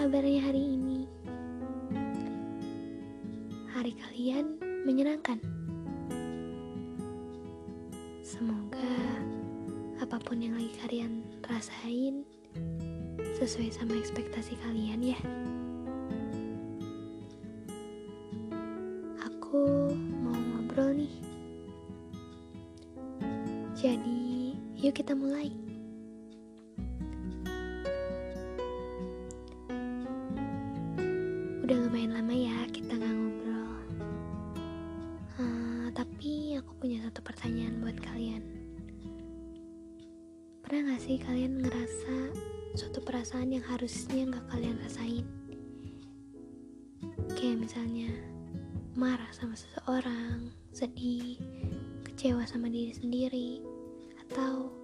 kabarnya hari ini? Hari kalian menyenangkan? Semoga apa pun yang lagi kalian rasain sesuai sama ekspektasi kalian ya. Aku mau ngobrol nih. Jadi, yuk kita mulai. Udah lumayan lama ya kita nggak ngobrol. Uh, tapi aku punya satu pertanyaan buat kalian. Pernah gak sih kalian ngerasa suatu perasaan yang harusnya nggak kalian rasain? Kayak misalnya marah sama seseorang, sedih, kecewa sama diri sendiri, atau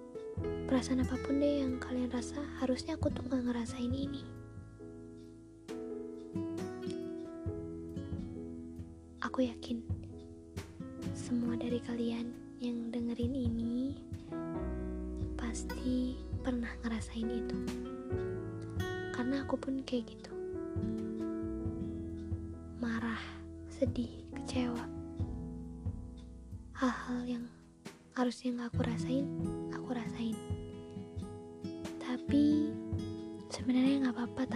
perasaan apa pun deh yang kalian rasa harusnya aku tuh nggak ngerasain ini. Aku yakin semua dari kalian yang dengerin ini pasti pernah ngerasain itu. Karena aku pun kayak gitu. Marah, sedih, kecewa. Hal-hal yang harusnya nggak aku rasain, aku rasain. Tapi sebenarnya nggak apa-apa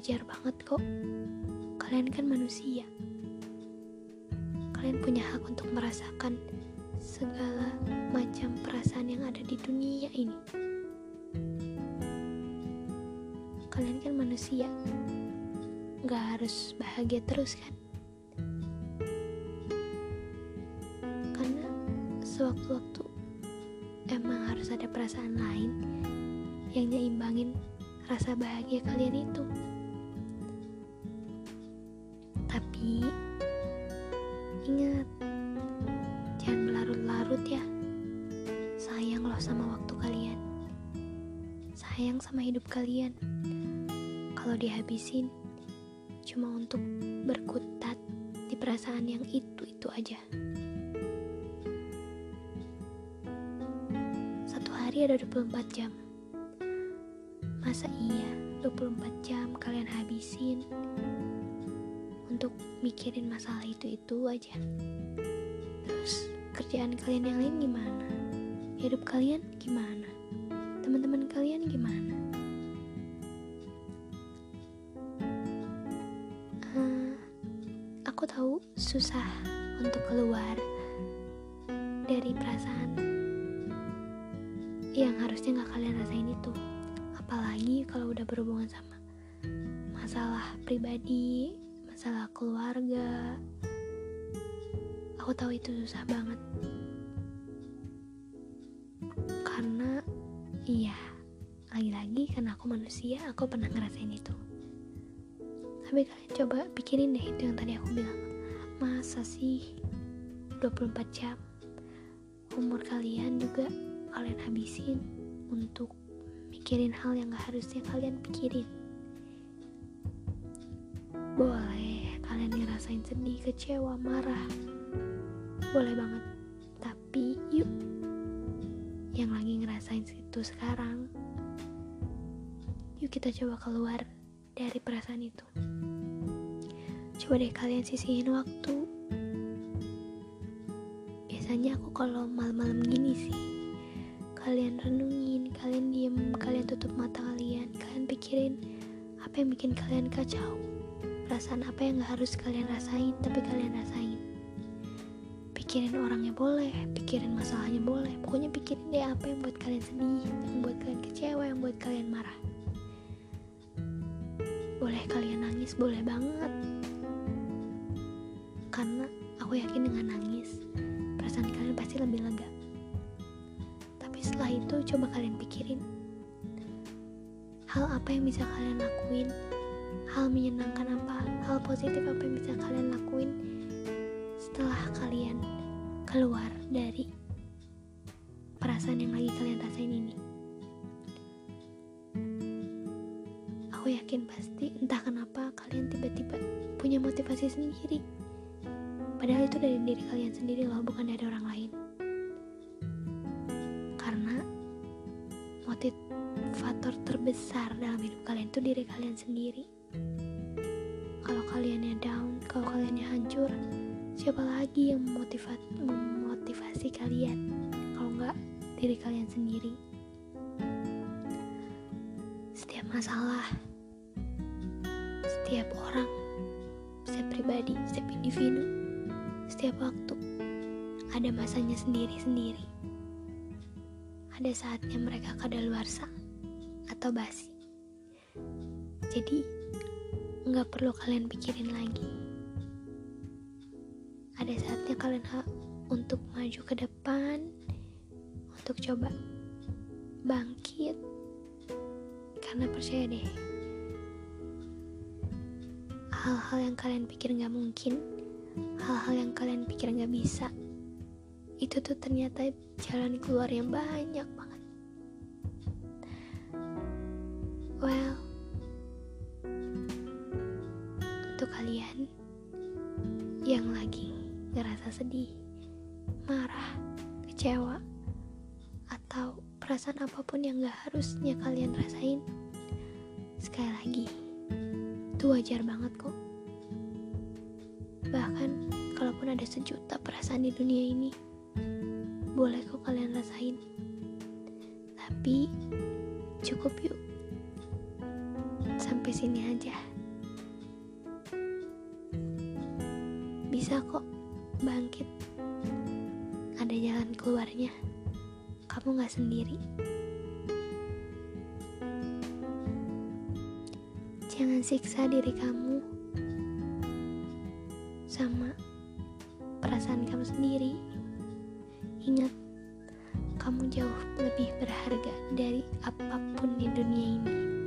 wajar banget kok. Kalian kan manusia. Kalian punya hak untuk merasakan segala macam perasaan yang ada di dunia ini. Kalian kan manusia. Gak harus bahagia terus kan? Karena sewaktu-waktu emang harus ada perasaan lain yang nyeimbangin rasa bahagia kalian itu. Ingat, jangan berlarut-larut ya. Sayang loh sama waktu kalian. Sayang sama hidup kalian. Kalau dihabisin cuma untuk berkutat di perasaan yang itu-itu aja. Satu hari ada 24 jam. Masa iya 24 jam kalian habisin untuk mikirin masalah itu-itu aja. Terus kerjaan kalian yang lain gimana? Hidup kalian gimana? Teman-teman kalian gimana? Uh, aku tahu susah untuk keluar dari perasaan yang harusnya nggak kalian rasain itu. Apalagi kalau udah berhubungan sama masalah pribadi, masalah keluarga. Aku tahu itu susah banget. Karena iya, lagi-lagi karena aku manusia, aku pernah ngerasain itu. Tapi kalian coba pikirin deh itu yang tadi aku bilang. Masa sih 24 jam umur kalian juga kalian habisin untuk mikirin hal yang gak harusnya kalian pikirin. Boleh kalian ngerasain sedih, kecewa, marah. Boleh banget. Tapi yuk yang lagi ngerasain itu sekarang, yuk kita coba keluar dari perasaan itu. Coba deh kalian sisihin waktu. Biasanya aku kalau malam-malam gini sih, kalian renungin, kalian diem, kalian tutup mata kalian, kalian pikirin apa yang bikin kalian kacau perasaan apa yang gak harus kalian rasain tapi kalian rasain. Pikirin orangnya boleh pikirin masalahnya boleh. Pokoknya pikirin deh apa yang buat kalian sedih yang buat kalian kecewa yang buat kalian marah. Boleh kalian nangis boleh banget. Karena aku yakin dengan nangis perasaan kalian pasti lebih lega. Tapi setelah itu coba kalian pikirin hal apa yang bisa kalian lakuin hal menyenangkan apa hal positif apa yang bisa kalian lakuin setelah kalian keluar dari perasaan yang lagi kalian rasain ini? Aku yakin pasti entah kenapa kalian tiba-tiba punya motivasi sendiri. Padahal itu dari diri kalian sendiri loh bukan dari orang lain. Karena motivator terbesar dalam hidup kalian itu diri kalian sendiri. Kalau kaliannya down, kalau kaliannya hancur, siapa lagi yang memotivasi, memotivasi kalian? Kalau nggak diri kalian sendiri. Setiap masalah, setiap orang, setiap pribadi, setiap individu, setiap waktu ada masanya sendiri-sendiri ada saatnya mereka kadaluarsa atau basi. Jadi, nggak perlu kalian pikirin lagi. Ada saatnya kalian hak untuk maju ke depan, untuk coba bangkit. Karena percaya deh, hal-hal yang kalian pikir nggak mungkin, hal-hal yang kalian pikir nggak bisa, itu tuh ternyata jalan keluar yang banyak banget well kalian yang lagi ngerasa sedih marah kecewa atau perasaan apa pun yang gak harusnya kalian rasain sekali lagi itu wajar banget kok. Bahkan kalaupun ada sejuta perasaan di dunia ini boleh kok kalian rasain. Tapi cukup yuk. Sampai sini aja bisa kok bangkit. Ada jalan keluarnya. Kamu gak sendiri. Jangan siksa diri kamu sama perasaan kamu sendiri. Ingat, kamu jauh lebih berharga dari apa pun di dunia ini.